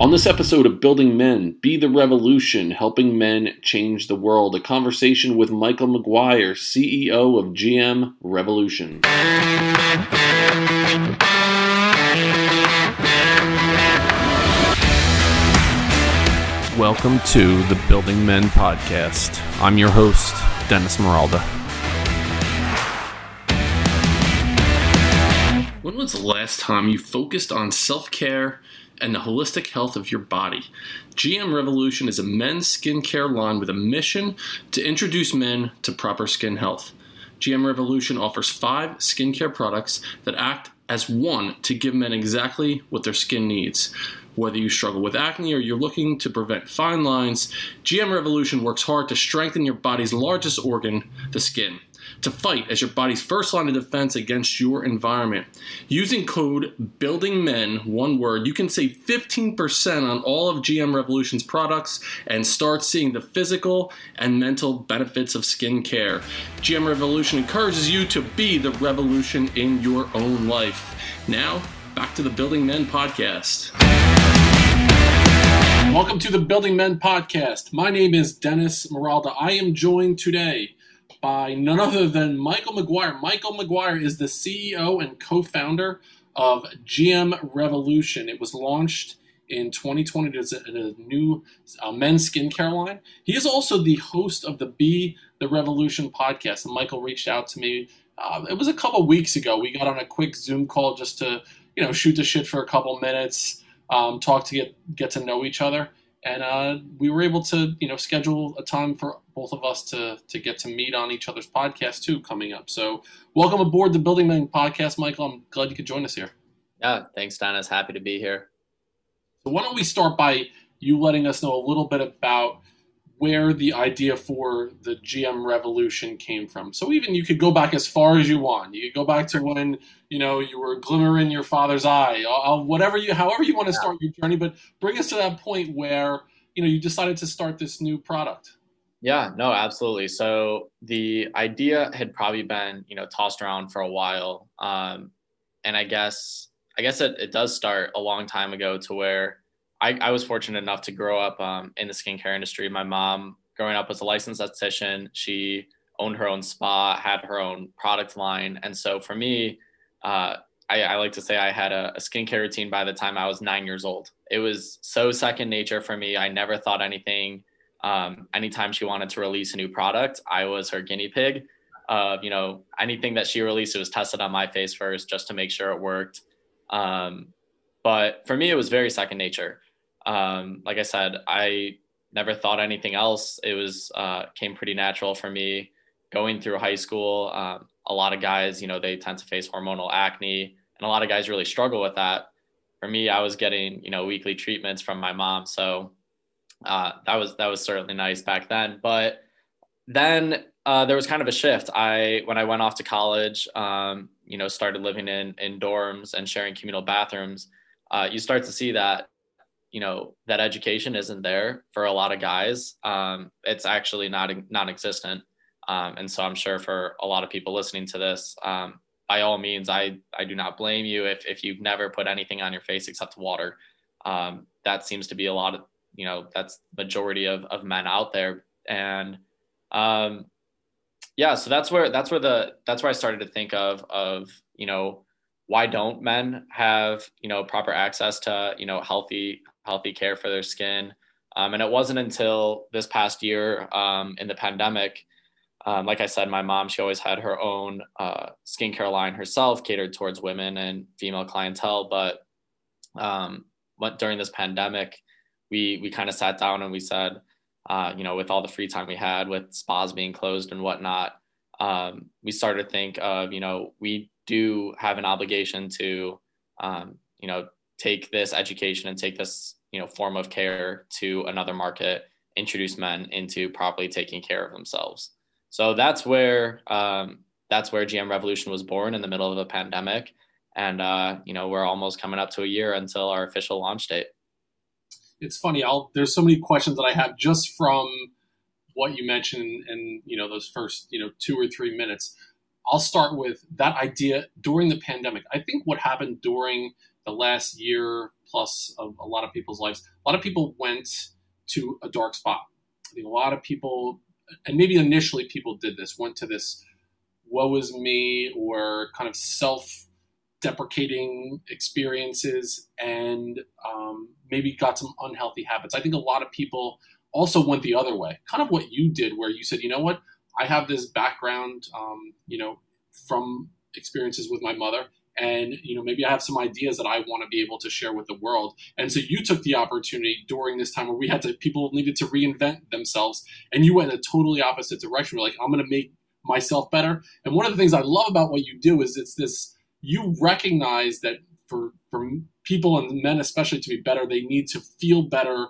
On this episode of Building Men, Be the Revolution, Helping Men Change the World, a conversation with Michael McGuire, CEO of GM Revolution. Welcome to the Building Men podcast. I'm your host, Dennis Meralda. When was the last time you focused on self care and the holistic health of your body? GM Revolution is a men's skincare line with a mission to introduce men to proper skin health. GM Revolution offers five skincare products that act as one to give men exactly what their skin needs. Whether you struggle with acne or you're looking to prevent fine lines, GM Revolution works hard to strengthen your body's largest organ, the skin, to fight as your body's first line of defense against your environment. Using code BUILDINGMEN, one word, you can save 15% on all of GM Revolution's products and start seeing the physical and mental benefits of skin care. GM Revolution encourages you to be the revolution in your own life. Now, back to the Building Men podcast. Welcome to the Building Men podcast. My name is Dennis Meralda. I am joined today by none other than Michael McGuire. Michael McGuire is the CEO and co founder of GM Revolution. It was launched in 2020 as a, a new uh, men's skincare line. He is also the host of the Be the Revolution podcast. And Michael reached out to me. Uh, it was a couple weeks ago. We got on a quick Zoom call just to, you know, shoot the shit for a couple minutes um, talk to get get to know each other, and uh, we were able to you know schedule a time for both of us to to get to meet on each other's podcast too coming up. So welcome aboard the Building Men podcast, Michael. I'm glad you could join us here. Yeah, thanks, Dennis. Happy to be here. So why don't we start by you letting us know a little bit about where the idea for the GM revolution came from. So even you could go back as far as you want. You could go back to when you know you were a glimmer in your father's eye, I'll, whatever you, however you want to start your journey. But bring us to that point where you know you decided to start this new product. Yeah, no, absolutely. So the idea had probably been you know tossed around for a while, um, and I guess I guess it, it does start a long time ago to where I, I was fortunate enough to grow up um, in the skincare industry. My mom, growing up, was a licensed esthetician. She owned her own spa, had her own product line, and so for me, uh, I, I, like to say I had a, a, skincare routine by the time I was nine years old. It was so second nature for me. I never thought anything. Um, anytime she wanted to release a new product, I was her guinea pig. Uh, you know, anything that she released, it was tested on my face first just to make sure it worked. Um, but for me, it was very second nature um, like I said, I never thought anything else. It was uh, came pretty natural for me going through high school. Um, a lot of guys, you know, they tend to face hormonal acne, and a lot of guys really struggle with that. For me, I was getting you know weekly treatments from my mom, so uh, that was that was certainly nice back then. But then uh, there was kind of a shift. I when I went off to college, um, you know, started living in in dorms and sharing communal bathrooms. Uh, you start to see that you know that education isn't there for a lot of guys. Um, it's actually not non-existent. Um, and so i'm sure for a lot of people listening to this um, by all means i i do not blame you if, if you've never put anything on your face except water. Um, that seems to be a lot of you know that's majority of, of men out there. And um, yeah so that's where that's where the that's where i started to think of of you know why don't men have you know proper access to you know healthy healthy care for their skin. Um, and it wasn't until this past year um, in the pandemic, um, like I said, my mom, she always had her own uh, skincare line herself, catered towards women and female clientele. But um, during this pandemic, we we kind of sat down and we said, uh, you know, with all the free time we had, with spas being closed and whatnot, um, we started to think of, you know, we do have an obligation to, um, you know, take this education and take this you know form of care to another market introduce men into properly taking care of themselves. So that's where um, that's where gm revolution was born in the middle of a pandemic. And uh, you know we're almost coming up to a year until our official launch date. It's funny I'll, there's so many questions that i have just from what you mentioned in you know those first you know two or three minutes i'll start with that idea during the pandemic i think what happened during the last year plus of a lot of people's lives, a lot of people went to a dark spot. I think a lot of people, and maybe initially people did this, went to this woe is me or kind of self deprecating experiences and um, maybe got some unhealthy habits. I think a lot of people also went the other way, kind of what you did, where you said, you know what, I have this background, um, you know, from experiences with my mother, and you know maybe I have some ideas that I want to be able to share with the world. And so you took the opportunity during this time where we had to people needed to reinvent themselves, and you went in a totally opposite direction. We're like, I'm going to make myself better. And one of the things I love about what you do is it's this you recognize that for for people and men especially to be better, they need to feel better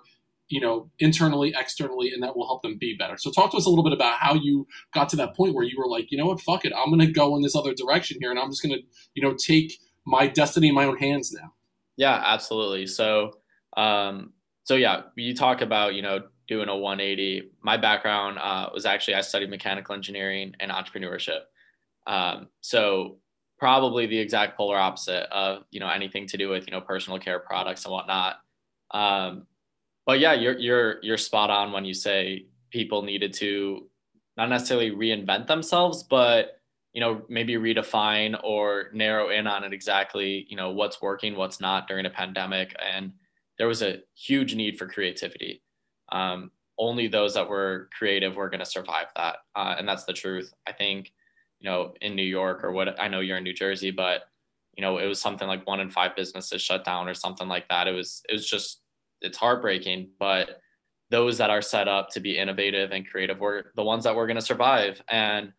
you know, internally, externally, and that will help them be better. So talk to us a little bit about how you got to that point where you were like, you know what, fuck it, I'm going to go in this other direction here, and I'm just going to, you know, take my destiny in my own hands now. Yeah, absolutely. So, um, so yeah, you talk about, you know, doing a 180. My background uh, was actually I studied mechanical engineering and entrepreneurship. Um, so probably the exact polar opposite of you know anything to do with you know personal care products and whatnot. Um, but yeah, you're you're you're spot on when you say people needed to not necessarily reinvent themselves, but you know maybe redefine or narrow in on it exactly you know what's working, what's not during a pandemic, and there was a huge need for creativity. Um, only those that were creative were going to survive that, uh, and that's the truth. I think you know in New York or what I know you're in New Jersey, but you know it was something like one in five businesses shut down or something like that. It was it was just it's heartbreaking, but those that are set up to be innovative and creative were the ones that were going to survive. And,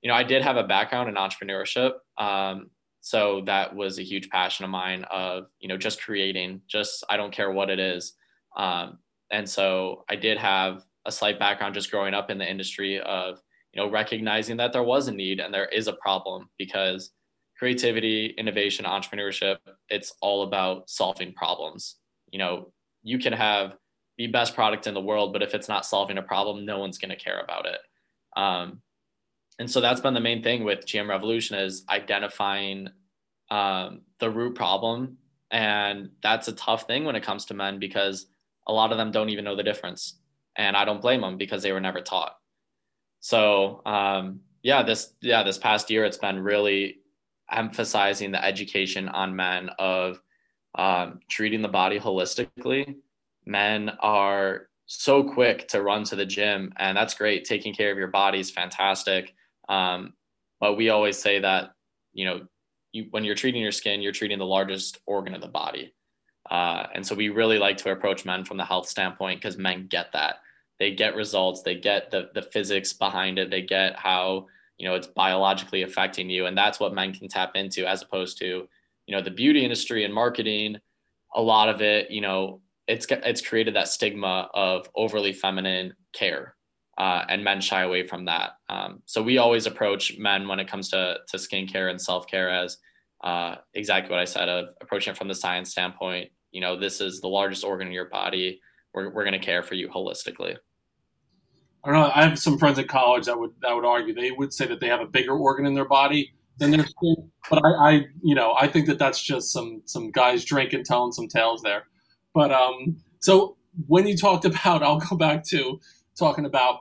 you know, I did have a background in entrepreneurship. Um, so that was a huge passion of mine of, you know, just creating, just, I don't care what it is. Um, and so I did have a slight background just growing up in the industry of, you know, recognizing that there was a need and there is a problem because creativity, innovation, entrepreneurship, it's all about solving problems. You know, you can have the best product in the world, but if it's not solving a problem, no one's going to care about it. Um, and so that's been the main thing with GM Revolution is identifying um, the root problem, and that's a tough thing when it comes to men because a lot of them don't even know the difference, and I don't blame them because they were never taught. So um, yeah, this yeah this past year it's been really emphasizing the education on men of um, treating the body holistically. Men are so quick to run to the gym, and that's great. Taking care of your body is fantastic. Um, but we always say that, you know, you, when you're treating your skin, you're treating the largest organ of the body. Uh, and so we really like to approach men from the health standpoint because men get that. They get results, they get the, the physics behind it, they get how, you know, it's biologically affecting you. And that's what men can tap into as opposed to, you know the beauty industry and marketing a lot of it you know it's it's created that stigma of overly feminine care uh, and men shy away from that. Um, so we always approach men when it comes to to skincare and self-care as uh, exactly what i said of approaching it from the science standpoint. You know this is the largest organ in your body. We're, we're going to care for you holistically. I don't know. I have some friends at college that would that would argue they would say that they have a bigger organ in their body than there's. But I, I, you know, I think that that's just some some guys drinking, telling some tales there. But um, so when you talked about, I'll go back to talking about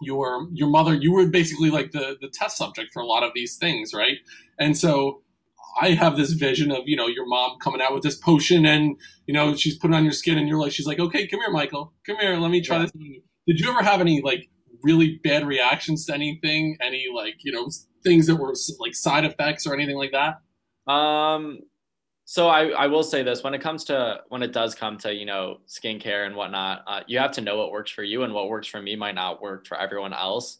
your your mother. You were basically like the the test subject for a lot of these things, right? And so I have this vision of you know your mom coming out with this potion, and you know she's putting on your skin, and you're like, she's like, okay, come here, Michael, come here, let me try yeah. this. Did you ever have any like really bad reactions to anything? Any like you know things that were like side effects or anything like that? Um, so I, I will say this when it comes to when it does come to you know skincare and whatnot, uh, you have to know what works for you and what works for me might not work for everyone else.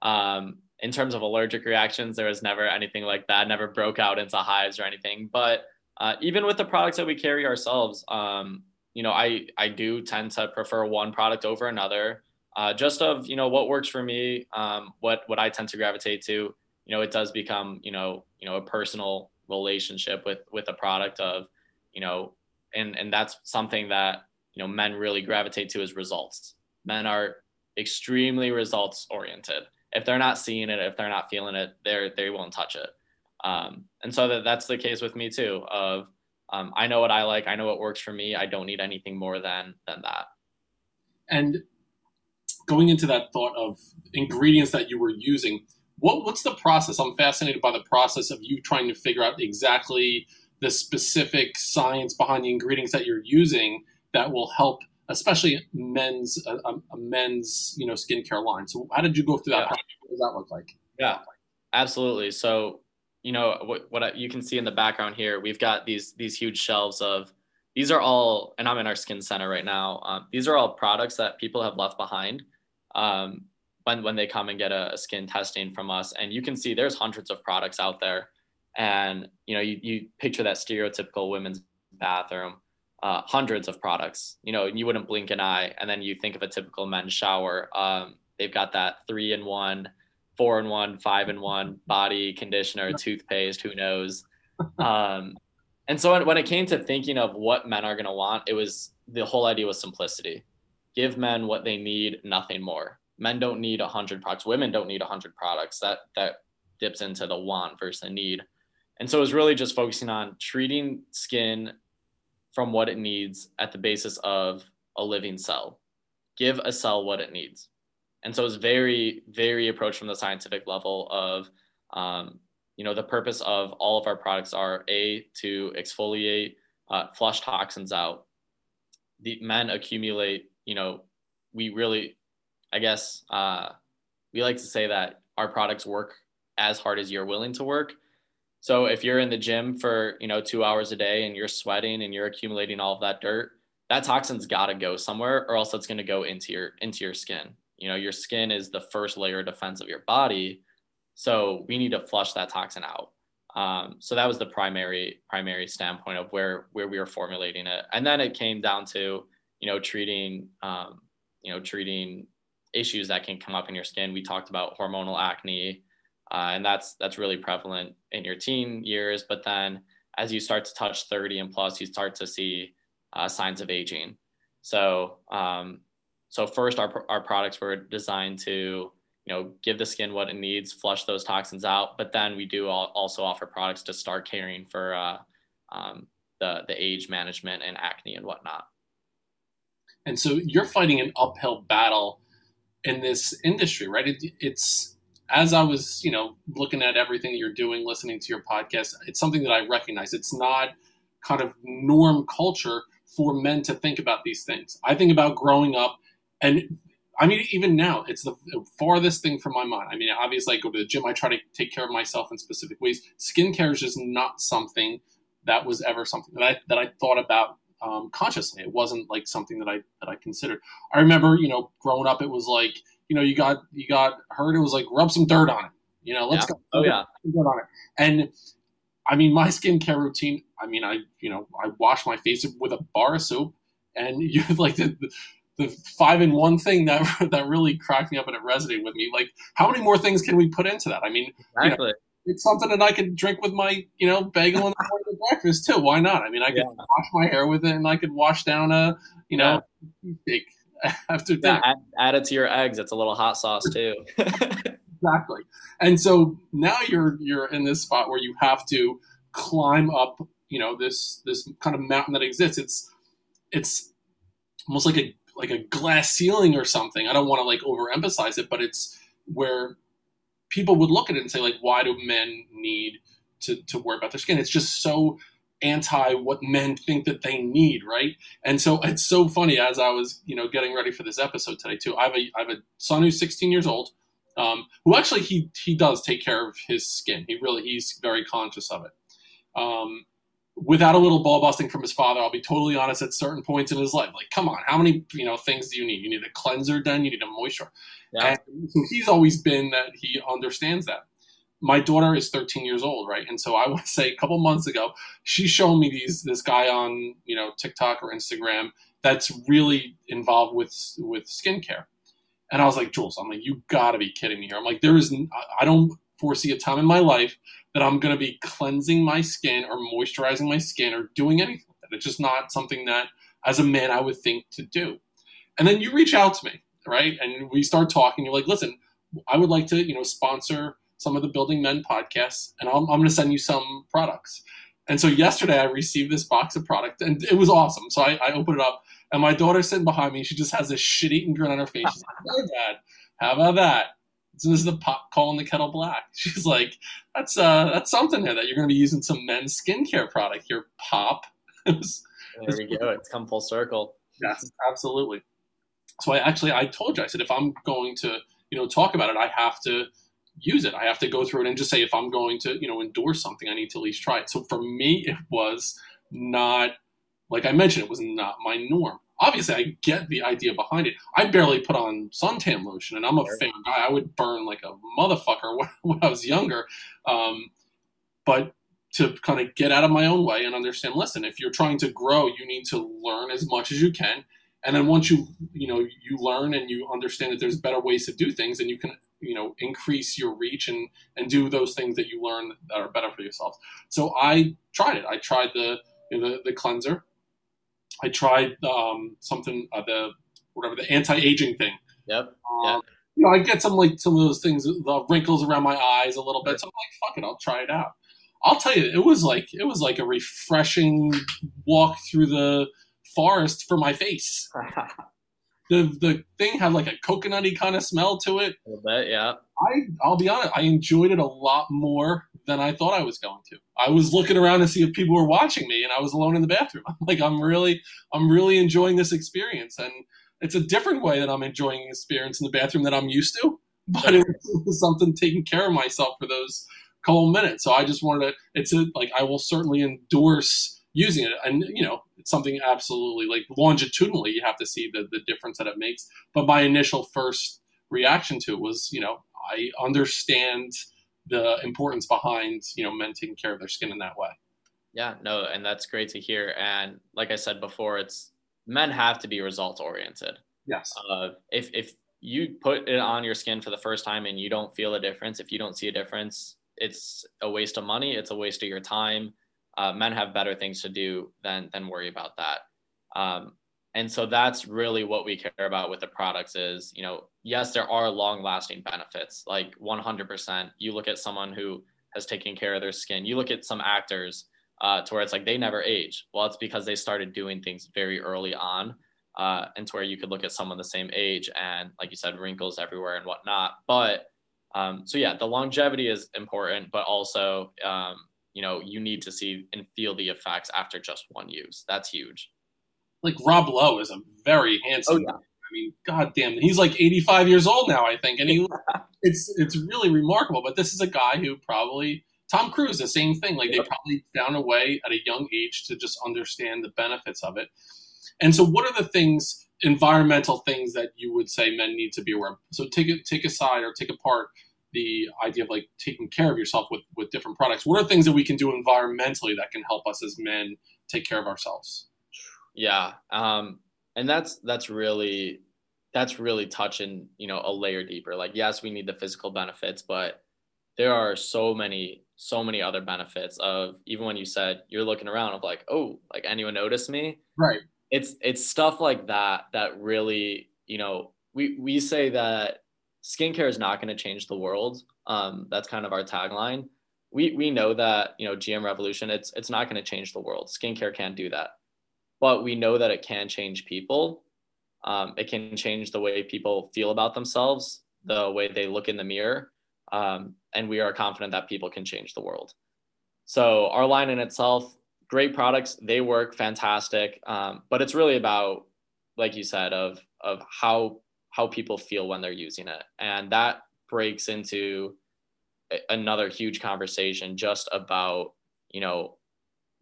Um, in terms of allergic reactions, there was never anything like that. Never broke out into hives or anything. But uh, even with the products that we carry ourselves, um, you know, I I do tend to prefer one product over another. Uh, just of you know what works for me, um, what what I tend to gravitate to you know it does become you know you know a personal relationship with with a product of you know and and that's something that you know men really gravitate to is results men are extremely results oriented if they're not seeing it if they're not feeling it they're they won't touch it um, and so that that's the case with me too of um, I know what I like. I know what works for me. I don't need anything more than than that. And going into that thought of ingredients that you were using, what what's the process? I'm fascinated by the process of you trying to figure out exactly the specific science behind the ingredients that you're using that will help especially men's a, a, men's you know skincare line. So how did you go through that? Yeah. What does that look like? Yeah, absolutely. So you know what what you can see in the background here, we've got these these huge shelves of these are all, and I'm in our skin center right now. Um, these are all products that people have left behind um, when when they come and get a, a skin testing from us, and you can see there's hundreds of products out there, and you know you you picture that stereotypical women's bathroom uh, hundreds of products. You know, you wouldn't blink an eye. And then you think of a typical men's shower. Um, they've got that three in one, four in one, five in one body conditioner, toothpaste, who knows. Um, and so when it came to thinking of what men are going to want, it was the whole idea was simplicity. Give men what they need, nothing more. Men don't need hundred products. Women don't need hundred products. That that dips into the want versus the need. And so it was really just focusing on treating skin from what it needs at the basis of a living cell. Give a cell what it needs. And so it's very, very approached from the scientific level of, um, you know, the purpose of all of our products are A, to exfoliate, uh, flush toxins out. The men accumulate, you know, we really, I guess, uh, we like to say that our products work as hard as you're willing to work. So if you're in the gym for, you know, 2 hours a day and you're sweating and you're accumulating all of that dirt, that toxin's got to go somewhere or else it's going to go into your into your skin. You know, your skin is the first layer of defense of your body. So we need to flush that toxin out. Um, so that was the primary primary standpoint of where where we were formulating it, and then it came down to you know treating um, you know treating issues that can come up in your skin. We talked about hormonal acne, uh, and that's that's really prevalent in your teen years. But then as you start to touch 30 and plus, you start to see uh, signs of aging. So um, so first, our our products were designed to you know give the skin what it needs, flush those toxins out. But then we do also offer products to start caring for uh, um, the the age management and acne and whatnot. And so you're fighting an uphill battle in this industry, right? It, it's as I was, you know, looking at everything that you're doing, listening to your podcast, it's something that I recognize. It's not kind of norm culture for men to think about these things. I think about growing up, and I mean, even now, it's the farthest thing from my mind. I mean, obviously, I go to the gym, I try to take care of myself in specific ways. Skincare is just not something that was ever something that I that I thought about um, consciously. It wasn't like something that I that I considered. I remember, you know, growing up, it was like you know, you got you got hurt. It was like rub some dirt on it. You know, let's yeah. go. Oh yeah, dirt on it. And I mean, my skincare routine. I mean, I you know I wash my face with a bar of soap, and you like the, the five in one thing that that really cracked me up and it resonated with me. Like, how many more things can we put into that? I mean, exactly. You know, it's something that I could drink with my, you know, bagel in the morning for breakfast too. Why not? I mean, I could yeah. wash my hair with it, and I could wash down a, you know, yeah. after dinner. Yeah, add, add, it to your eggs. It's a little hot sauce too. exactly. And so now you're you're in this spot where you have to climb up, you know, this this kind of mountain that exists. It's it's almost like a like a glass ceiling or something. I don't want to like overemphasize it, but it's where people would look at it and say like, why do men need to to worry about their skin? It's just so anti what men think that they need, right? And so it's so funny as I was, you know, getting ready for this episode today too. I have a I have a son who's 16 years old, um, who actually he he does take care of his skin. He really he's very conscious of it. Um, without a little ball busting from his father, I'll be totally honest. At certain points in his life, like, come on, how many you know things do you need? You need a cleanser, then you need a moisture. Yeah. And so he's always been that he understands that my daughter is 13 years old, right? And so I would say a couple months ago, she showed me these this guy on you know TikTok or Instagram that's really involved with with skincare, and I was like, Jules, I'm like, you got to be kidding me here. I'm like, there is, I don't foresee a time in my life that I'm going to be cleansing my skin or moisturizing my skin or doing anything that. It's just not something that, as a man, I would think to do. And then you reach out to me, right? And we start talking. You're like, listen, I would like to, you know, sponsor some of the Building Men podcasts, and I'm, I'm going to send you some products. And so yesterday I received this box of product and it was awesome. So I, I opened it up and my daughter's sitting behind me. She just has this shit eating grin on her face. She's like, Dad, how about that? So this is the pot calling the kettle black. She's like, that's uh that's something there that you're gonna be using some men's skincare product here, Pop. was, there we go. It's come full circle. Yes, absolutely. So I actually I told you, I said if I'm going to, you know, talk about it, I have to use it. I have to go through it and just say if I'm going to, you know, endorse something, I need to at least try it. So for me, it was not like I mentioned, it was not my norm. Obviously, I get the idea behind it. I barely put on suntan lotion, and I'm a fan guy. I would burn like a motherfucker when, when I was younger. Um, but to kind of get out of my own way and understand, listen, if you're trying to grow, you need to learn as much as you can. And then once you, you know, you learn and you understand that there's better ways to do things, and you can you know increase your reach and and do those things that you learn that are better for yourself so i tried it i tried the you know, the, the cleanser i tried um, something uh, the whatever the anti-aging thing. Yep um, you know i get some like some of those things the wrinkles around my eyes a little bit. So i'm like fuck it i'll try it out. I'll tell you it was like it was like a refreshing walk through the forest for my face. The the thing had like a coconutty kind of smell to it. A little bit, yeah. I I'll be honest, I enjoyed it a lot more than I thought I was going to. I was looking around to see if people were watching me, and I was alone in the bathroom. I'm like, I'm really I'm really enjoying this experience, and it's a different way that I'm enjoying experience in the bathroom that I'm used to. But it was something taking care of myself for those couple minutes. So I just wanted to. It's a like I will certainly endorse using it, and you know it's something absolutely like longitudinally you have to see the, the difference that it makes but my initial first reaction to it was you know i understand the importance behind you know men taking care of their skin in that way. Yeah no and that's great to hear. And like i said before it's men have to be results oriented yes. Uh, if if you put it on your skin for the first time and you don't feel a difference if you don't see a difference it's a waste of money it's a waste of your time. Uh, men have better things to do than than worry about that. Um, and so that's really what we care about with the products is you know yes there are long lasting benefits like 100% you look at someone who has taken care of their skin you look at some actors uh, to where it's like they never age well it's because they started doing things very early on uh, and to where you could look at someone the same age and like you said wrinkles everywhere and whatnot but um, so yeah the longevity is important but also um, you know you need to see and feel the effects after just one use. That's huge. Like Rob Lowe is a very oh, handsome. Oh, yeah. I mean, god damn, he's like 85 years old now, I think, and he it's it's really remarkable. But this is a guy who probably Tom Cruise, the same thing. Like they probably found a way at a young age to just understand the benefits of it. And so, what are the things, environmental things that you would say men need to be aware of? So take it, take aside or take apart the idea of like taking care of yourself with with different products what are things that we can do environmentally that can help us as men take care of ourselves yeah um and that's that's really that's really touching you know a layer deeper like yes we need the physical benefits but there are so many so many other benefits of even when you said you're looking around of like oh like anyone notice me right it's it's stuff like that that really you know we we say that skincare is not going to change the world. Um, that's kind of our tagline. We we know that you know GM Revolution. It's it's not going to change the world. Skincare can't do that, but we know that it can change people. Um, it can change the way people feel about themselves, the way they look in the mirror, um, and we are confident that people can change the world. So our line in itself, great products. They work fantastic, um, but it's really about, like you said, of of how how people feel when they're using it. And that breaks into another huge conversation just about, you know,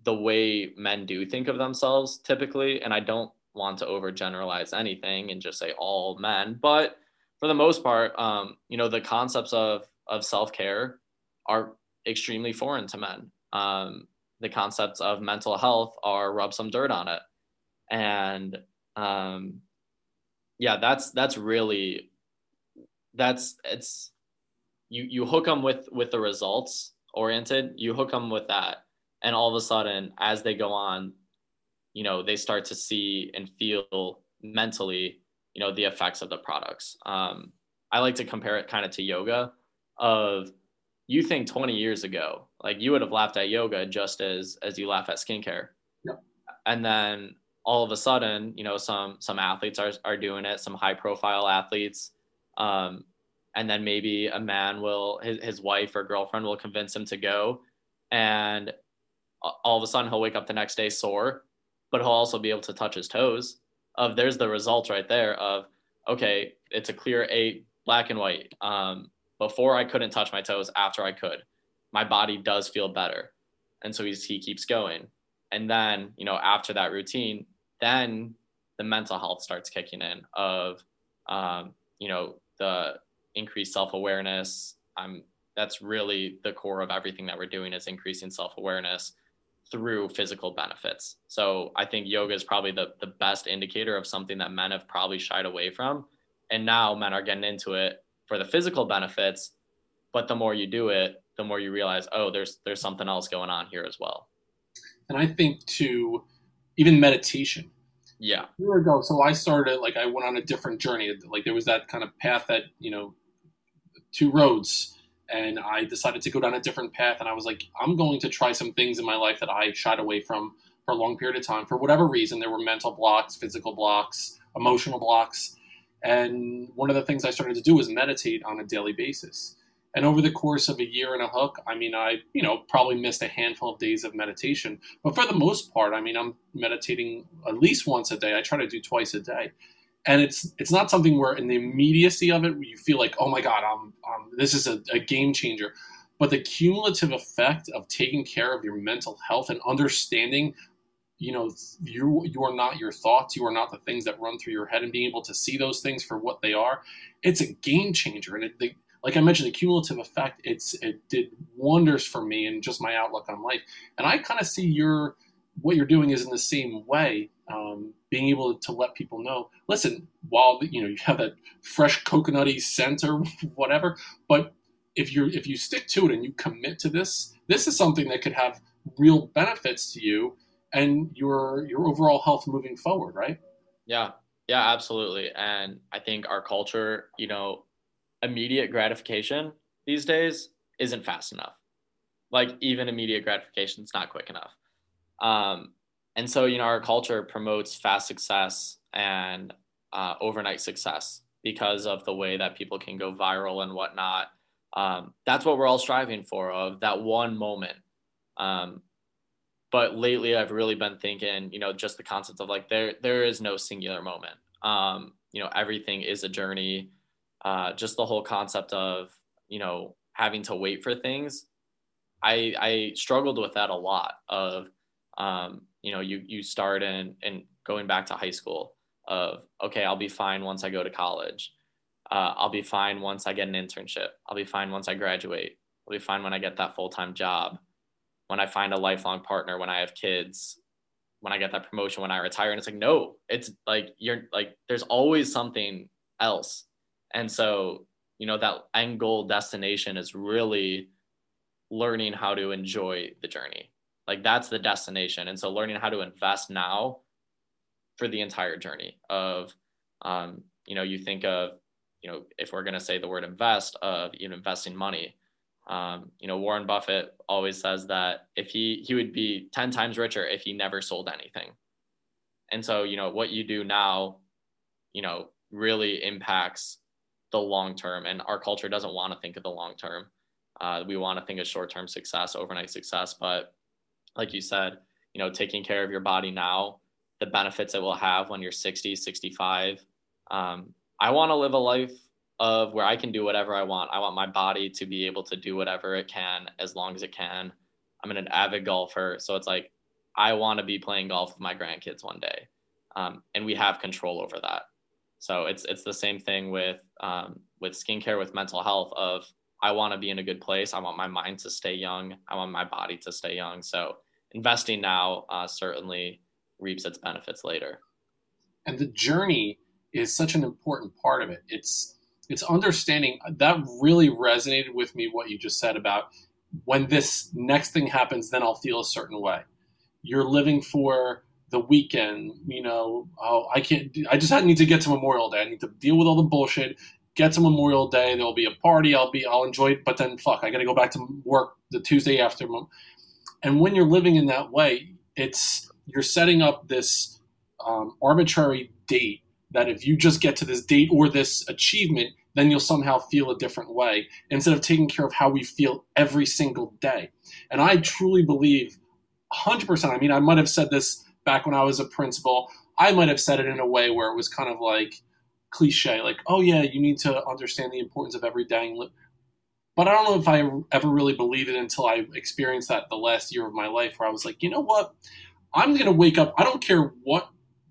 the way men do think of themselves typically. And I don't want to overgeneralize anything and just say all men, but for the most part, um, you know, the concepts of of self care are extremely foreign to men. Um, the concepts of mental health are rub some dirt on it, and um, yeah, that's that's really that's it's you you hook them with with the results oriented. You hook them with that, and all of a sudden, as they go on, you know, they start to see and feel mentally, you know, the effects of the products. Um, I like to compare it kind of to yoga, of you think 20 years ago, like you would have laughed at yoga just as as you laugh at skincare. Yep. And then all of a sudden, you know, some some athletes are are doing it, some high profile athletes. Um, and then maybe a man will his, his wife or girlfriend will convince him to go and all of a sudden he'll wake up the next day sore but he'll also be able to touch his toes. Of there's the result right there of okay it's a clear eight black and white. Um, before i couldn't touch my toes after i could my body does feel better. And so he's, he keeps going. And then you know after that routine then the mental health starts kicking in of um, you know the increased self-awareness. I'm that's really the core of everything that we're doing is increasing self-awareness through physical benefits. So i think yoga is probably the, the best indicator of something that men have probably shied away from. And now men are getting into it for the physical benefits but the more you do it the more you realize oh there's there's something else going on here as well. And i think too even meditation. Yeah. A year ago so i started like i went on a different journey. Like there was that kind of path that you know two roads and I decided to go down a different path. And I was like, I'm going to try some things in my life that I shied away from for a long period of time for whatever reason. There were mental blocks, physical blocks, emotional blocks. And one of the things I started to do was meditate on a daily basis. And over the course of a year and a hook, I mean, I, you know, probably missed a handful of days of meditation. But for the most part, I mean, I'm meditating at least once a day. I try to do twice a day and it's it's not something where in the immediacy of it you feel like oh my god I'm, I'm this is a, a, game changer but the cumulative effect of taking care of your mental health and understanding you know you you are not your thoughts you are not the things that run through your head and being able to see those things for what they are it's a game changer and it, the, like I mentioned, the cumulative effect, it's it did wonders for me and just my outlook on life. And I kind of see your what you're doing is in the same way um, being able to let people know, listen, while you know you have that fresh coconutty scent or whatever, but if you if you stick to it and you commit to this, this is something that could have real benefits to you and your your overall health moving forward, right? Yeah, yeah, absolutely. And I think our culture, you know, immediate gratification these days isn't fast enough. Like even immediate gratification is not quick enough. Um, and so, you know, our culture promotes fast success and uh, overnight success because of the way that people can go viral and whatnot. Um, that's what we're all striving for of that one moment. Um, but lately, I've really been thinking, you know, just the concept of like there there is no singular moment. Um, you know, everything is a journey. Uh, just the whole concept of you know having to wait for things. I I struggled with that a lot. Of um, you know you you start in and going back to high school of okay i'll be fine once i go to college. Uh, i'll be fine once i get an internship. I'll be fine once i graduate. I'll be fine when i get that full-time job. When i find a lifelong partner when i have kids when i get that promotion when i retire. And it's like no it's like you're like there's always something else. And so you know that end goal destination is really learning how to enjoy the journey like that's the destination. And so learning how to invest now for the entire journey of, um, you know, you think of, you know, if we're going to say the word invest of you investing money, um, you know, Warren Buffett always says that if he, he would be 10 times richer if he never sold anything. And so, you know, what you do now, you know, really impacts the long term and our culture doesn't want to think of the long term. Uh, we want to think of short term success, overnight success, but like you said, you know, taking care of your body now, the benefits it will have when you're 60, 65. Um, I want to live a life of where I can do whatever I want. I want my body to be able to do whatever it can as long as it can. I'm an avid golfer, so it's like I want to be playing golf with my grandkids one day, um, and we have control over that. So it's it's the same thing with um, with skincare, with mental health. Of I want to be in a good place. I want my mind to stay young. I want my body to stay young. So investing now uh, certainly reaps its benefits later. And the journey is such an important part of it. It's it's understanding that really resonated with me what you just said about when this next thing happens, then I'll feel a certain way. You're living for the weekend, you know, oh, I can't, I just need to get to Memorial Day. I need to deal with all the bullshit, get to Memorial Day, there'll be a party. I'll be, I'll enjoy it. But then, fuck, I got to go back to work the Tuesday after. And when you're living in that way, it's you're setting up this um, arbitrary date that if you just get to this date or this achievement, then you'll somehow feel a different way instead of taking care of how we feel every single day. And I truly believe 100%. I mean, I might have said this back when I was a principal. I might have said it in a way where it was kind of like cliche, like, oh, yeah, you need to understand the importance of every day. But I don't know if I ever really believed it until I experienced that the last year of my life where I was like, you know what? I'm going to wake up. I don't care what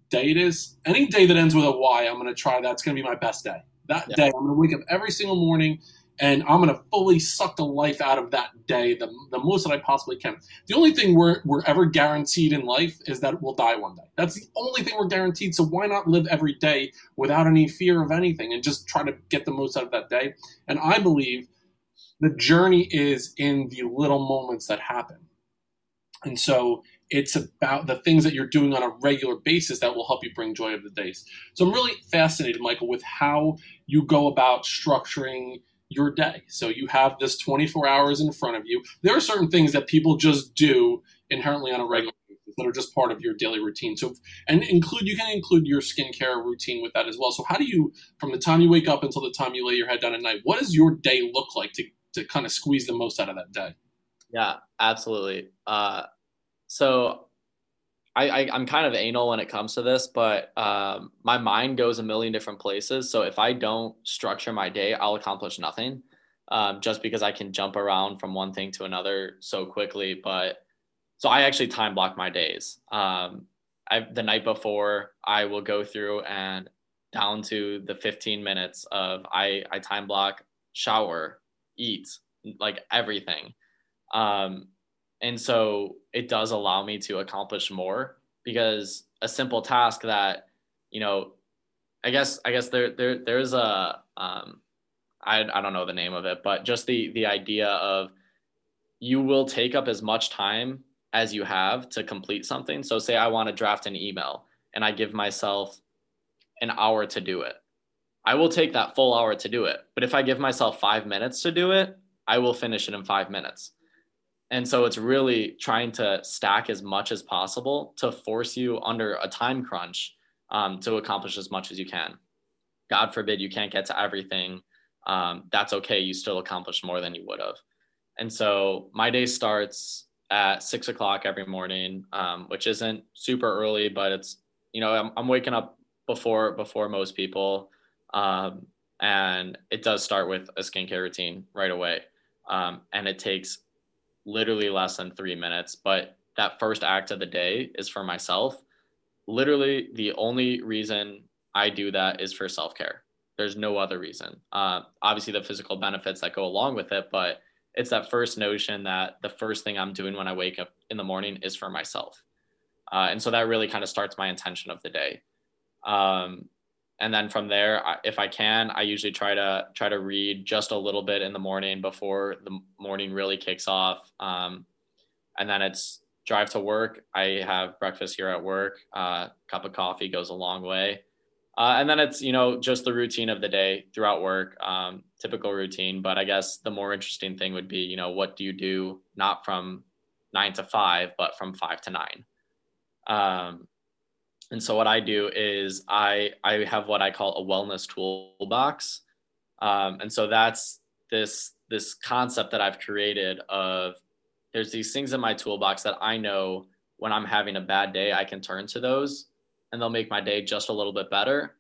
day it is. Any day that ends with a Y, I'm going to try. That's going to be my best day. That yeah. day, I'm going to wake up every single morning and I'm going to fully suck the life out of that day the, the most that I possibly can. The only thing we're, we're ever guaranteed in life is that we'll die one day. That's the only thing we're guaranteed. So why not live every day without any fear of anything and just try to get the most out of that day? And I believe the journey is in the little moments that happen. And so it's about the things that you're doing on a regular basis that will help you bring joy of the days. So I'm really fascinated, Michael, with how you go about structuring your day. So you have this 24 hours in front of you. There are certain things that people just do inherently on a regular basis that are just part of your daily routine. So and include you can include your skincare routine with that as well. So how do you from the time you wake up until the time you lay your head down at night, what does your day look like to to kind of squeeze the most out of that day? Yeah, absolutely. Uh, so I, I am kind of anal when it comes to this, but um, my mind goes a million different places. So if I don't structure my day, I'll accomplish nothing. Um, just because I can jump around from one thing to another so quickly. But so I actually time block my days. Um, I, the night before, I will go through and down to the 15 minutes of I, I time block, shower, eat, like everything. Um, and so it does allow me to accomplish more because a simple task that you know i guess i guess there there there's a um I, I don't know the name of it but just the the idea of you will take up as much time as you have to complete something so say i want to draft an email and i give myself an hour to do it i will take that full hour to do it but if i give myself five minutes to do it i will finish it in five minutes and so it's really trying to stack as much as possible to force you under a time crunch um, to accomplish as much as you can. God forbid you can't get to everything. Um, that's okay. You still accomplish more than you would have. And so my day starts at six o'clock every morning, um, which isn't super early, but it's, you know, I'm, I'm waking up before, before most people. Um, and it does start with a skincare routine right away. Um, and it takes literally less than three minutes. But that first act of the day is for myself. Literally, the only reason I do that is for self care. There's no other reason. Uh, obviously, the physical benefits that go along with it, but it's that first notion that the first thing I'm doing when I wake up in the morning is for myself. Uh, and so that really kind of starts my intention of the day. Um, and then from there if i can i usually try to try to read just a little bit in the morning before the morning really kicks off. Um, and then it's drive to work. I have breakfast here at work. Uh, cup of coffee goes a long way. Uh, and then it's you know just the routine of the day throughout work um, typical routine. But i guess the more interesting thing would be you know what do you do not from nine to five but from five to nine? Um, and so what I do is I I have what I call a wellness toolbox, um, and so that's this this concept that I've created of there's these things in my toolbox that I know when I'm having a bad day I can turn to those and they'll make my day just a little bit better.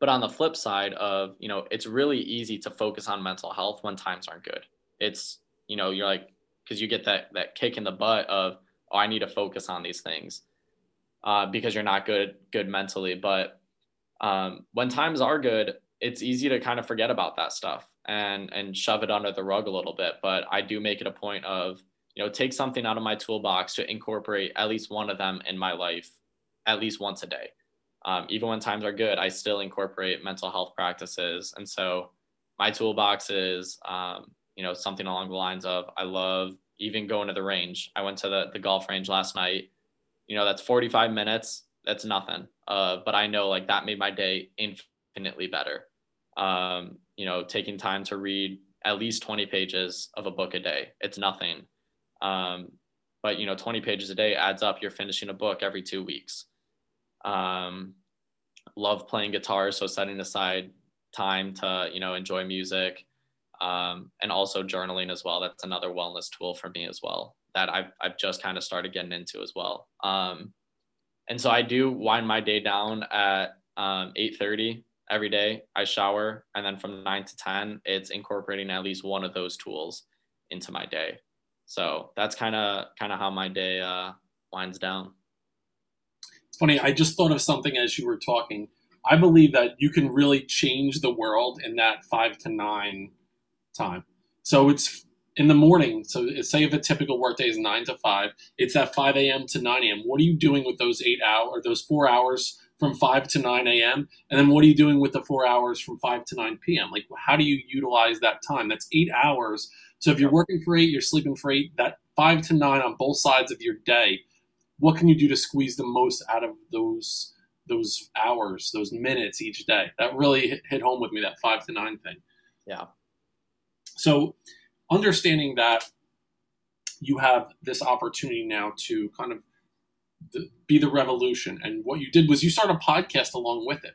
But on the flip side of you know it's really easy to focus on mental health when times aren't good. It's you know you're like because you get that that kick in the butt of oh I need to focus on these things uh, because you're not good good mentally. But um, when times are good, it's easy to kind of forget about that stuff and and shove it under the rug a little bit. But I do make it a point of you know take something out of my toolbox to incorporate at least one of them in my life at least once a day. Um, even when times are good, I still incorporate mental health practices. And so my toolbox is, um, you know, something along the lines of I love even going to the range. I went to the, the golf range last night you know, that's 45 minutes. That's nothing. Uh, but I know like that made my day infinitely better. Um, you know, taking time to read at least 20 pages of a book a day. It's nothing. Um, but you know, 20 pages a day adds up. You're finishing a book every two weeks. Um, love playing guitar, so setting aside time to you know enjoy music, um, and also journaling as well. That's another wellness tool for me as well that I've I've just kind of started getting into as well. Um, and so I do wind my day down at um, 8:30 every day. I shower, and then from nine to 10, it's incorporating at least one of those tools into my day. So that's kind of kind of how my day uh, winds down. It's funny. I just thought of something as you were talking. I believe that you can really change the world in that five to nine time. So it's in the morning. So say if a typical workday is nine to five, it's at 5 a.m. to 9 a.m. What are you doing with those eight hours, those four hours from 5 to 9 a.m.? And then what are you doing with the four hours from 5 to 9 p.m.? Like, how do you utilize that time? That's eight hours. So if you're working for eight, you're sleeping for eight, that five to nine on both sides of your day, what can you do to squeeze the most out of those those hours, those minutes each day? That really hit home with me, that five to nine thing. Yeah. So understanding that you have this opportunity now to kind of be the revolution. And what you did was you started a podcast along with it.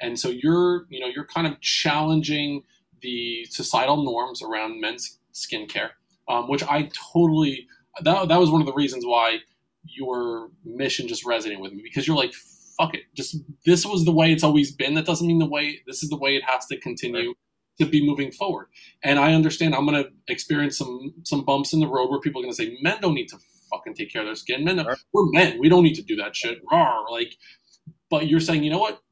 And so you're you know you're kind of challenging the societal norms around men's skincare um, which i totally that, that was one of the reasons why your mission just resonated with me because you're like fuck it. Just this was the way it's always been. That doesn't mean the way this is the way it has to continue. Right to be moving forward. And I understand I'm going to experience some some bumps in the road where people are going to say men don't need to fucking take care of their skin. Men, right. we're men. We don't need to do that shit. Rawr, like, but you're saying, you know what?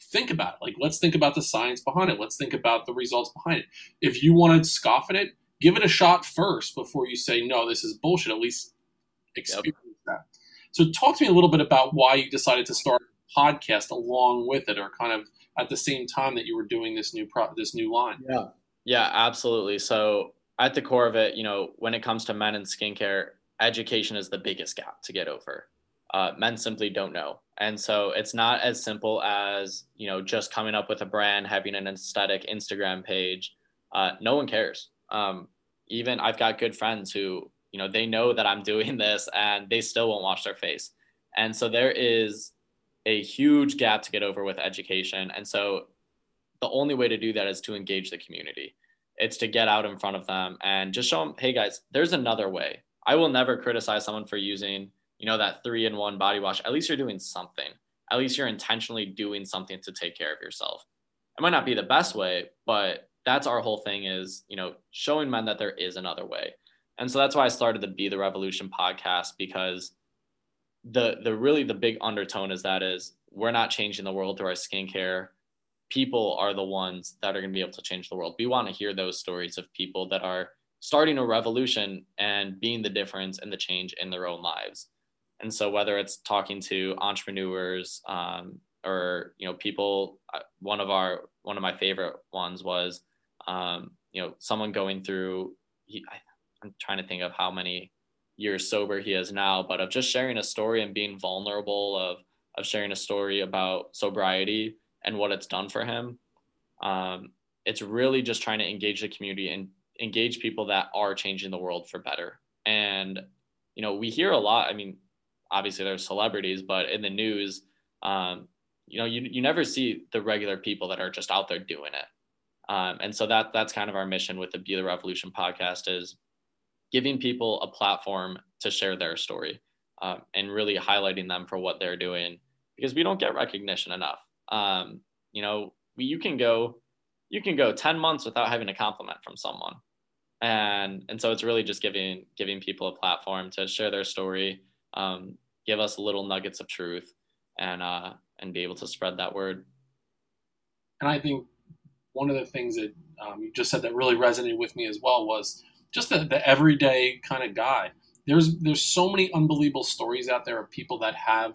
Think about it. Like, let's think about the science behind it. Let's think about the results behind it. If you want to scoff at it, give it a shot first before you say no. This is bullshit. At least experience yep. that. So, talk to me a little bit about why you decided to start a podcast along with it, or kind of at the same time that you were doing this new pro- this new line. Yeah, yeah, absolutely. So at the core of it, you know, when it comes to men and skincare, education is the biggest gap to get over. Uh, men simply don't know, and so it's not as simple as you know just coming up with a brand, having an aesthetic Instagram page. Uh, no one cares. Um, even I've got good friends who you know they know that I'm doing this and they still won't wash their face, and so there is a huge gap to get over with education. And so the only way to do that is to engage the community. It's to get out in front of them and just show them, hey guys, there's another way. I will never criticize someone for using, you know, that three in one body wash. At least you're doing something. At least you're intentionally doing something to take care of yourself. It might not be the best way, but that's our whole thing is, you know, showing men that there is another way. And so that's why I started the Be the Revolution podcast because the the really the big undertone is that is we're not changing the world through our skincare. People are the ones that are going to be able to change the world. We want to hear those stories of people that are starting a revolution and being the difference and the change in their own lives. And so whether it's talking to entrepreneurs um, or you know people, uh, one of our one of my favorite ones was um, you know someone going through. He, I, I'm trying to think of how many years sober he is now, but of just sharing a story and being vulnerable of of sharing a story about sobriety and what it's done for him. Um, it's really just trying to engage the community and engage people that are changing the world for better. And you know, we hear a lot. I mean, obviously there's celebrities, but in the news, um, you know, you you never see the regular people that are just out there doing it. Um, and so that that's kind of our mission with the Be the Revolution podcast is giving people a platform to share their story um, and really highlighting them for what they're doing because we don't get recognition enough. Um, you know, we, you can go you can go 10 months without having a compliment from someone and and so it's really just giving giving people a platform to share their story um, give us little nuggets of truth and uh, and be able to spread that word and i think one of the things that um, you just said that really resonated with me as well was just the, the everyday kind of guy. There's there's so many unbelievable stories out there of people that have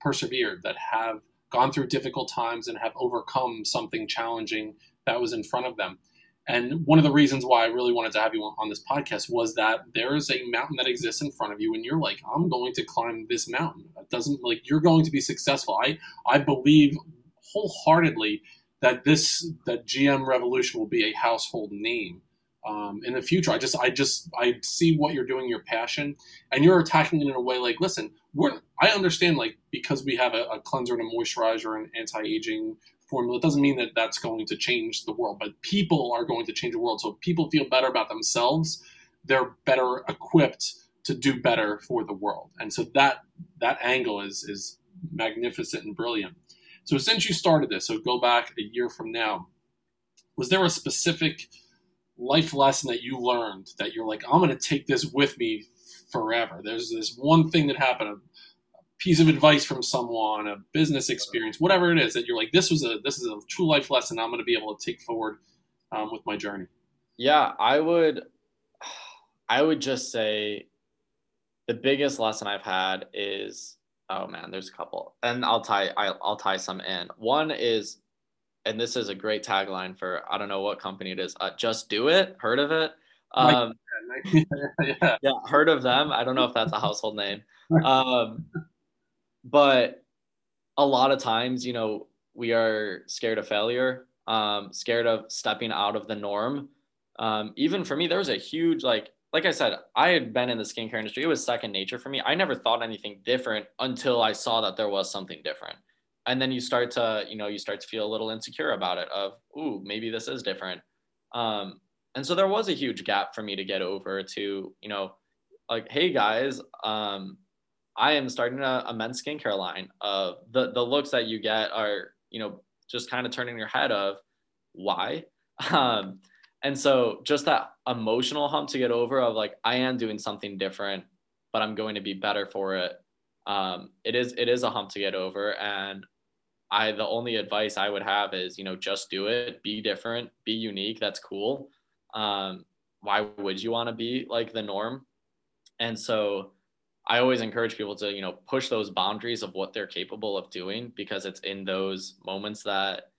persevered, that have gone through difficult times and have overcome something challenging that was in front of them. And one of the reasons why I really wanted to have you on this podcast was that there is a mountain that exists in front of you, and you're like, I'm going to climb this mountain. It doesn't like you're going to be successful. I I believe wholeheartedly that this that GM Revolution will be a household name um, in the future. I just I just I see what you're doing, your passion, and you're attacking it in a way like, listen, we're I understand like because we have a, a cleanser and a moisturizer and anti-aging formula, it doesn't mean that that's going to change the world, but people are going to change the world. So if people feel better about themselves, they're better equipped to do better for the world. And so that that angle is is magnificent and brilliant. So since you started this, so go back a year from now, was there a specific life lesson that you learned that you're like, I'm going to take this with me forever? There's this one thing that happened, a piece of advice from someone, a business experience, whatever it is that you're like, this was a this is a true life lesson I'm going to be able to take forward um, with my journey. Yeah, I would, I would just say, the biggest lesson I've had is, oh man, there's a couple, and I'll tie I'll, I'll tie some in. One is and this is a great tagline for I don't know what company it is. Uh, just do it. Heard of it? Um, yeah. yeah, heard of them. I don't know if that's a household name, um, but a lot of times, you know, we are scared of failure, um, scared of stepping out of the norm. Um, even for me, there was a huge like like I said, I had been in the skincare industry. It was second nature for me. I never thought anything different until I saw that there was something different and then you start to you know you start to feel a little insecure about it of ooh maybe this is different. Um, and so there was a huge gap for me to get over to you know like hey guys um, i am starting a, a men's skincare line. Uh, the the looks that you get are you know just kind of turning your head of why? Um, and so just that emotional hump to get over of like i am doing something different but i'm going to be better for it. Um, it is it is a hump to get over and I the only advice I would have is you know just do it, be different, be unique. That's cool. Um, why would you want to be like the norm? And so I always encourage people to you know push those boundaries of what they're capable of doing because it's in those moments that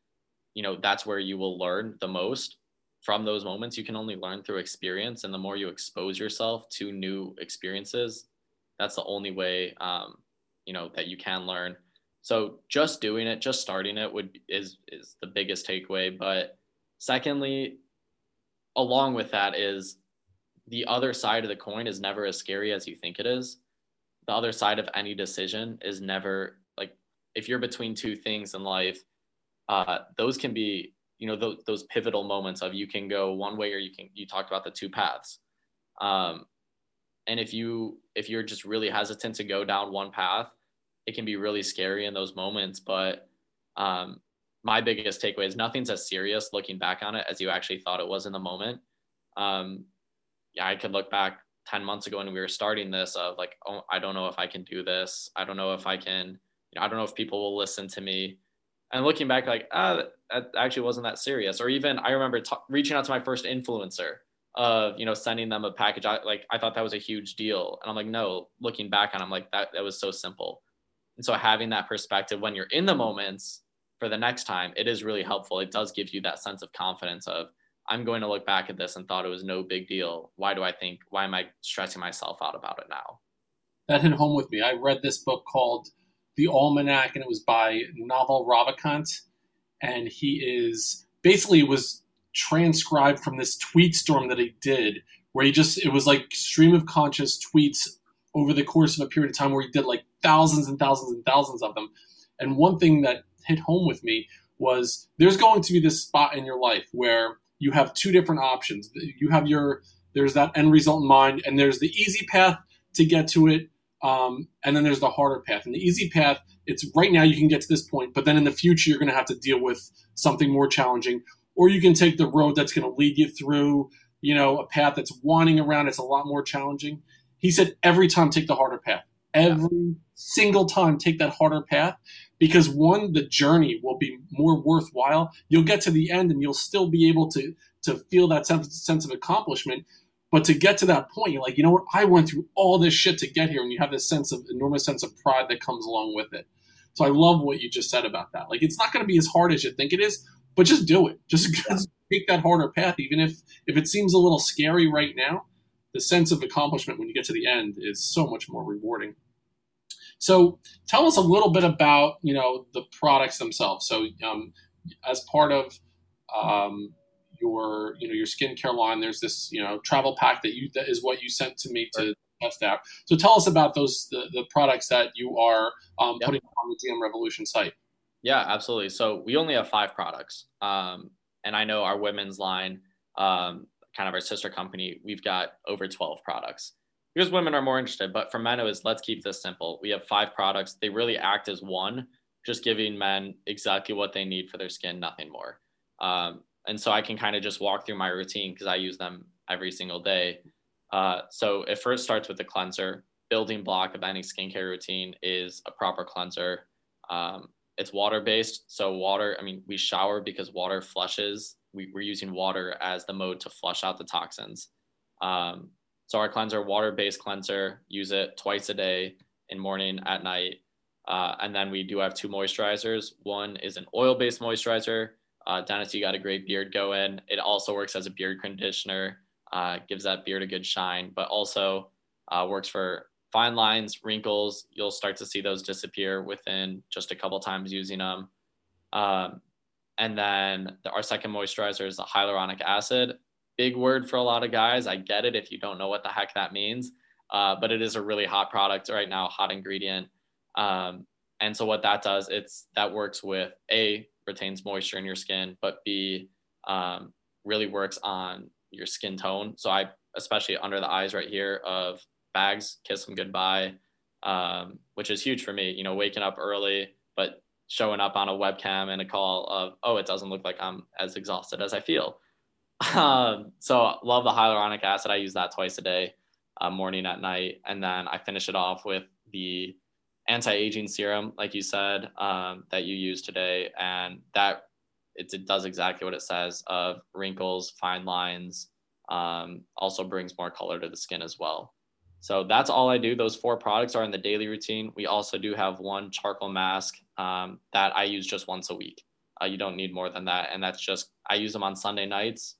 you know that's where you will learn the most from those moments you can only learn through experience and the more you expose yourself to new experiences that's the only way um, you know that you can learn so just doing it, just starting it would is is the biggest takeaway. But secondly, along with that is the other side of the coin is never as scary as you think it is. The other side of any decision is never like if you're between two things in life, uh, those can be you know those, those pivotal moments of you can go one way or you can you talked about the two paths um, and if you if you're just really hesitant to go down one path it can be really scary in those moments. But um, my biggest takeaway is nothing's as serious looking back on it as you actually thought it was in the moment. Um, yeah, I could look back 10 months ago when we were starting this of like, oh, I don't know if I can do this. I don't know if I can, you know, I don't know if people will listen to me. And looking back, like, ah, that actually wasn't that serious. Or even I remember t- reaching out to my first influencer of, you know, sending them a package. I, like, I thought that was a huge deal. And I'm like, no, looking back on, I'm like, that, that was so simple. And so having that perspective when you're in the moments for the next time, it is really helpful. It does give you that sense of confidence of I'm going to look back at this and thought it was no big deal. Why do I think why am I stressing myself out about it now? That hit home with me. I read this book called The Almanac and it was by Naval Ravikant and he is basically was transcribed from this tweet storm that he did where he just it was like stream of conscious tweets over the course of a period of time where he did like thousands and thousands and thousands of them. And one thing that hit home with me was there's going to be this spot in your life where you have two different options. You have your there's that end result in mind, and there's the easy path to get to it, um, and then there's the harder path. And the easy path, it's right now you can get to this point, but then in the future you're going to have to deal with something more challenging, or you can take the road that's going to lead you through, you know, a path that's winding around. It's a lot more challenging. He said every time take the harder path. Every single time take that harder path because one, the journey will be more worthwhile. You'll get to the end and you'll still be able to to feel that sense, sense of accomplishment. But to get to that point, you're like, you know what? I went through all this shit to get here, and you have this sense of enormous sense of pride that comes along with it. So I love what you just said about that. Like, it's not going to be as hard as you think it is, but just do it. Just, just take that harder path, even if if it seems a little scary right now the sense of accomplishment when you get to the end is so much more rewarding. So tell us a little bit about you know the products themselves. So um, as part of um, your you know your skincare line, there's this you know travel pack that you that is what you sent to me to test out. So tell us about those the, the products that you are um, yep. putting on the GM Revolution site. Yeah, absolutely. So we only have five products, um, and I know our women's line, um, kind of our sister company, we've got over 12 products because women are more interested. But for men, it was let's keep this simple. We have five products. They really act as one, just giving men exactly what they need for their skin, nothing more. Um, and so I can kind of just walk through my routine because I use them every single day. Uh, so it first starts with the cleanser. Building block of any skincare routine is a proper cleanser. Um, it's water based. So water, I mean, we shower because water flushes. We, are using water as the mode to flush out the toxins. Um, so our cleanser, water based cleanser, use it twice a day in morning, at night. Uh, and then we do have two moisturizers. One is an oil based moisturizer. Uh, Dennis, you got a great beard going. It also works as a beard conditioner uh, gives that beard a good shine, but also uh, works for fine lines, wrinkles. You'll start to see those disappear within just a couple times using them. Um, and then the, our second moisturizer is the hyaluronic acid. Big word for a lot of guys. I get it if you don't know what the heck that means, uh, but it is a really hot product right now, hot ingredient. Um, and so what that does, it's that works with a retains moisture in your skin, but b um, really works on your skin tone. So I, especially under the eyes right here of bags, kiss them goodbye, um, which is huge for me. You know, waking up early, but showing up on a webcam and a call of, oh, it doesn't look like I'm as exhausted as I feel. Um, so love the hyaluronic acid. I use that twice a day, uh, morning at night, and then I finish it off with the anti-aging serum, like you said, um, that you use today, and that it, it does exactly what it says of wrinkles, fine lines, um, also brings more color to the skin as well. So that's all I do. Those four products are in the daily routine. We also do have one charcoal mask um, that I use just once a week. Uh, you don't need more than that. And that's just, I use them on Sunday nights.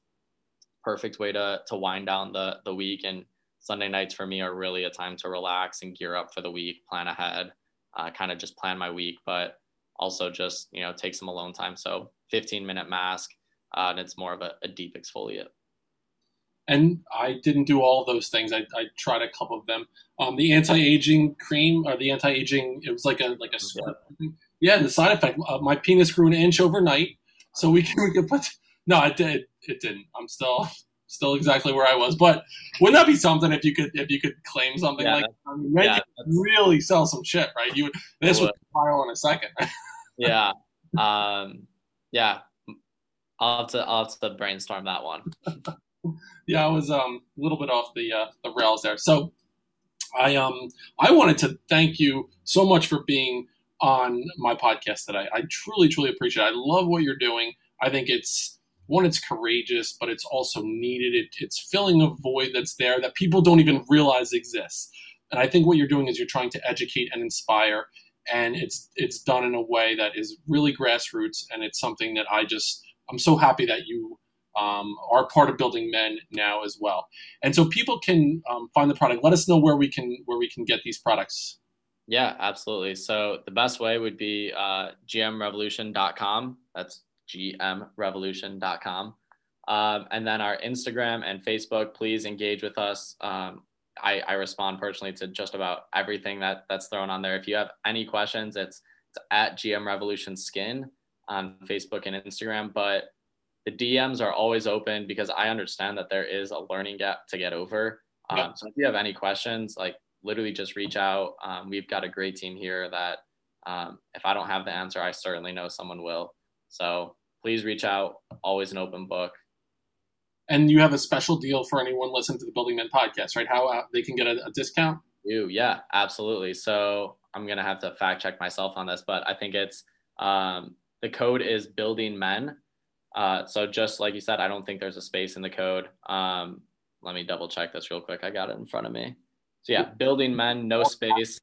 Perfect way to, to wind down the, the week. And Sunday nights for me are really a time to relax and gear up for the week, plan ahead, uh, kind of just plan my week. But also just you know take some alone time. So 15 minute mask, uh, and it's more of a, a, deep exfoliate. And I didn't do all those things. I, I tried a couple of them. Um, the anti-aging cream or the anti-aging, it was like a like a yeah. yeah the side effect. Uh, my penis grew an inch overnight, so we can we can put. No, it did. It didn't. I'm still still exactly where I was. But wouldn't that be something if you could if you could claim something yeah, like I mean, yeah, really sell some shit, right? You this would file in a second. yeah. Um, yeah. I'll have to I'll have to brainstorm that one. yeah, I was um, a little bit off the uh, the rails there. So I um I wanted to thank you so much for being on my podcast today. I truly, truly appreciate it. I love what you're doing. I think it's one, it's courageous, but it's also needed. It, it's filling a void that's there that people don't even realize exists. And I think what you're doing is you're trying to educate and inspire and it's it's done in a way that is really grassroots, and it's something that I just I'm so happy that you um, are part of building men now as well. And so people can um, find the product. Let us know where we can where we can get these products. Yeah, absolutely. So the best way would be uh, gmrevolution.com. That's gmrevolution.com. Um, and then our Instagram and Facebook, please engage with us. Um, I, I respond personally to just about everything that that's thrown on there. If you have any questions, it's, it's at GM Revolution Skin on Facebook and Instagram. But the DMs are always open because I understand that there is a learning gap to get over. Um, yeah. So if you have any questions, like literally just reach out. Um, we've got a great team here that um, if I don't have the answer, I certainly know someone will. So please reach out. Always an open book. And you have a special deal for anyone listening to the Building Men podcast, right? How uh, they can get a, a discount? You, yeah, absolutely. So I'm gonna have to fact check myself on this, but I think it's um, the code is Building Men. Uh, so just like you said, I don't think there's a space in the code. Um, let me double check this real quick. I got it in front of me. So yeah, Building Men, no space.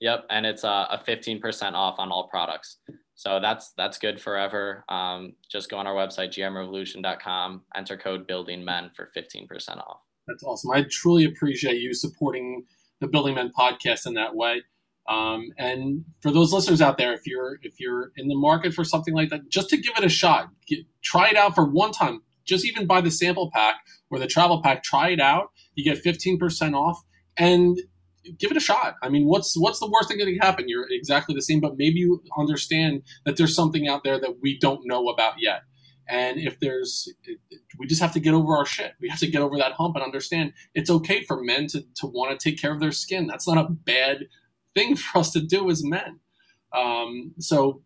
Yep, and it's a, a 15% off on all products. So that's that's good forever. Um, just go on our website, gmrevolution.com, enter code building men for 15% off. That's awesome. I truly appreciate you supporting the Building Men podcast in that way. Um, and for those listeners out there, if you're if you're in the market for something like that, just to give it a shot, get, try it out for one time. Just even buy the sample pack or the travel pack. Try it out. You get 15% off, and give it a shot. I mean, what's what's the worst thing that can happen? You're exactly the same, but maybe you understand that there's something out there that we don't know about yet. And if there's, we just have to get over our shit. We have to get over that hump and understand it's okay for men to, to want to take care of their skin. That's not a bad thing for us to do as men. Um, so,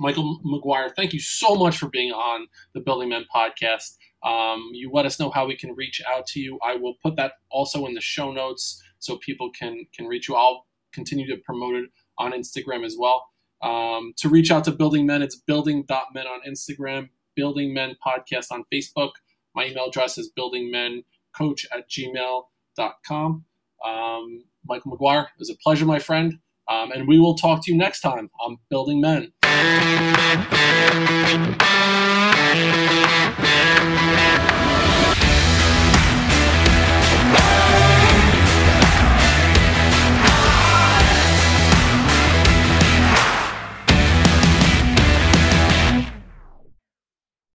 Michael McGuire, thank you so much for being on the Building Men podcast. Um, you let us know how we can reach out to you. I will put that also in the show notes so people can can reach you. I'll continue to promote it on Instagram as well. Um, to reach out to Building Men, it's building.men on Instagram, Building Men Podcast on Facebook. My email address is buildingmencoach at gmail.com. Um, Michael McGuire, it was a pleasure, my friend. Um, and we will talk to you next time on Building Men.